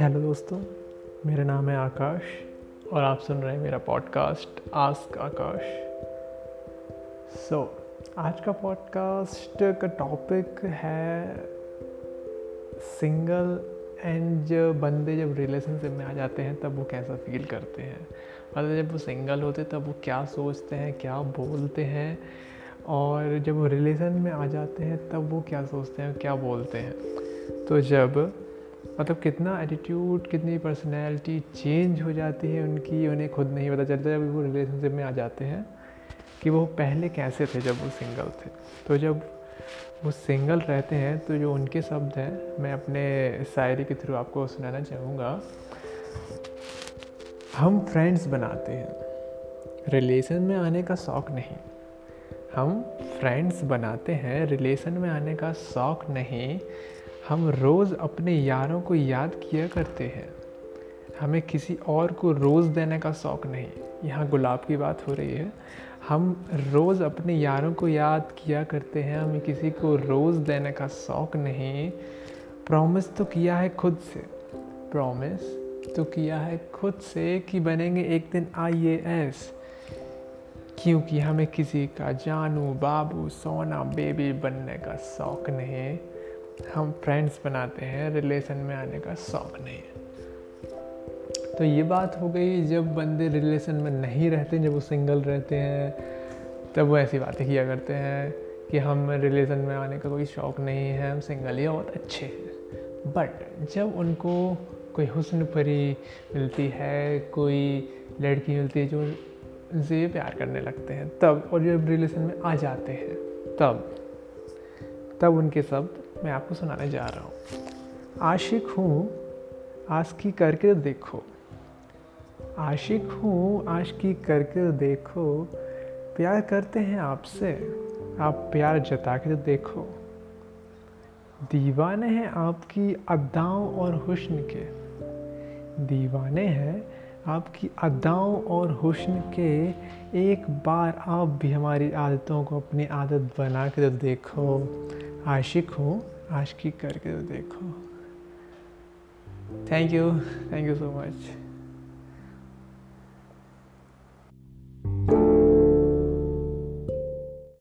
Hello दोस्तों मेरा नाम है आकाश और आप सुन रहे हैं मेरा podcast ask Akash so so, आज का पॉडकास्ट का टॉपिक है सिंगल एंड जब बंदे जब रिलेशनशिप में आ जाते हैं तब वो कैसा फील करते हैं? मतलब जब वो सिंगल होते तब वो क्या सोचते हैं क्या बोलते हैं? और जब वो रिलेशन में आ जाते हैं, तब वो क्या सोचते हैं, क्या बोलते हैं? तो जब मतलब कितना एटीट्यूड कितनी पर्सनैलिटी चेंज हो जाती है उनकी, उन्हें खुद नहीं पता चलता जब वो रिलेशनशिप में आ जाते हैं कि वो पहले कैसे थे जब वो सिंगल थे। तो जब वो सिंगल रहते हैं तो जो उनके शब्द हैं, मैं अपने शायरी के थ्रू आपको सुनाना चाहूँगा। हम फ्रेंड्स बनाते हैं। रिलेशन में आने का शौक़ नहीं। हम फ्रेंड्स बनाते हैं रिलेशन में आने का शौक़ नहीं, हम रोज़ अपने यारों को याद किया करते हैं। हमें किसी और को रोज़ देने का शौक़ नहीं। यहाँ गुलाब की बात हो रही है। हम रोज़ अपने यारों को याद किया करते हैं, हमें किसी को रोज़ देने का शौक़ नहीं। प्रॉमिस तो किया है खुद से। प्रॉमिस तो किया है खुद से कि बनेंगे एक दिन आई ए एस। क्योंकि हमें किसी का जानू, बाबू, सोना, बेबी बनने का शौक़ नहीं। हम फ्रेंड्स बनाते हैं रिलेशन में आने का शौक़ नहीं। तो ये बात हो गई, जब बंदे रिलेशन में नहीं रहते, जब वो सिंगल रहते हैं, तब वो ऐसी बातें किया करते हैं कि हम रिलेशन में आने का कोई शौक़ नहीं है, हम सिंगल ही बहुत अच्छे हैं। बट जब उनको कोई हुस्न परी मिलती है, कोई लड़की मिलती है जो उनसे प्यार करने लगते हैं, तब और जब रिलेशन में आ जाते हैं। तब तब उनके शब्द मैं आपको सुनाने जा रहा हूँ। आशिक हूँ आशकी करके देखो। आशिक हूँ आशकी करके देखो। प्यार करते हैं आपसे, आप प्यार जता के देखो। दीवाने हैं आपकी अदाओं और हुस्न के। दीवाने हैं आपकी अदाओं और हुस्न के एक बार आप भी हमारी आदतों को अपनी आदत बना कर तो देखो। आशिक हो, आशिकी करके तो देखो। Thank you thank you so much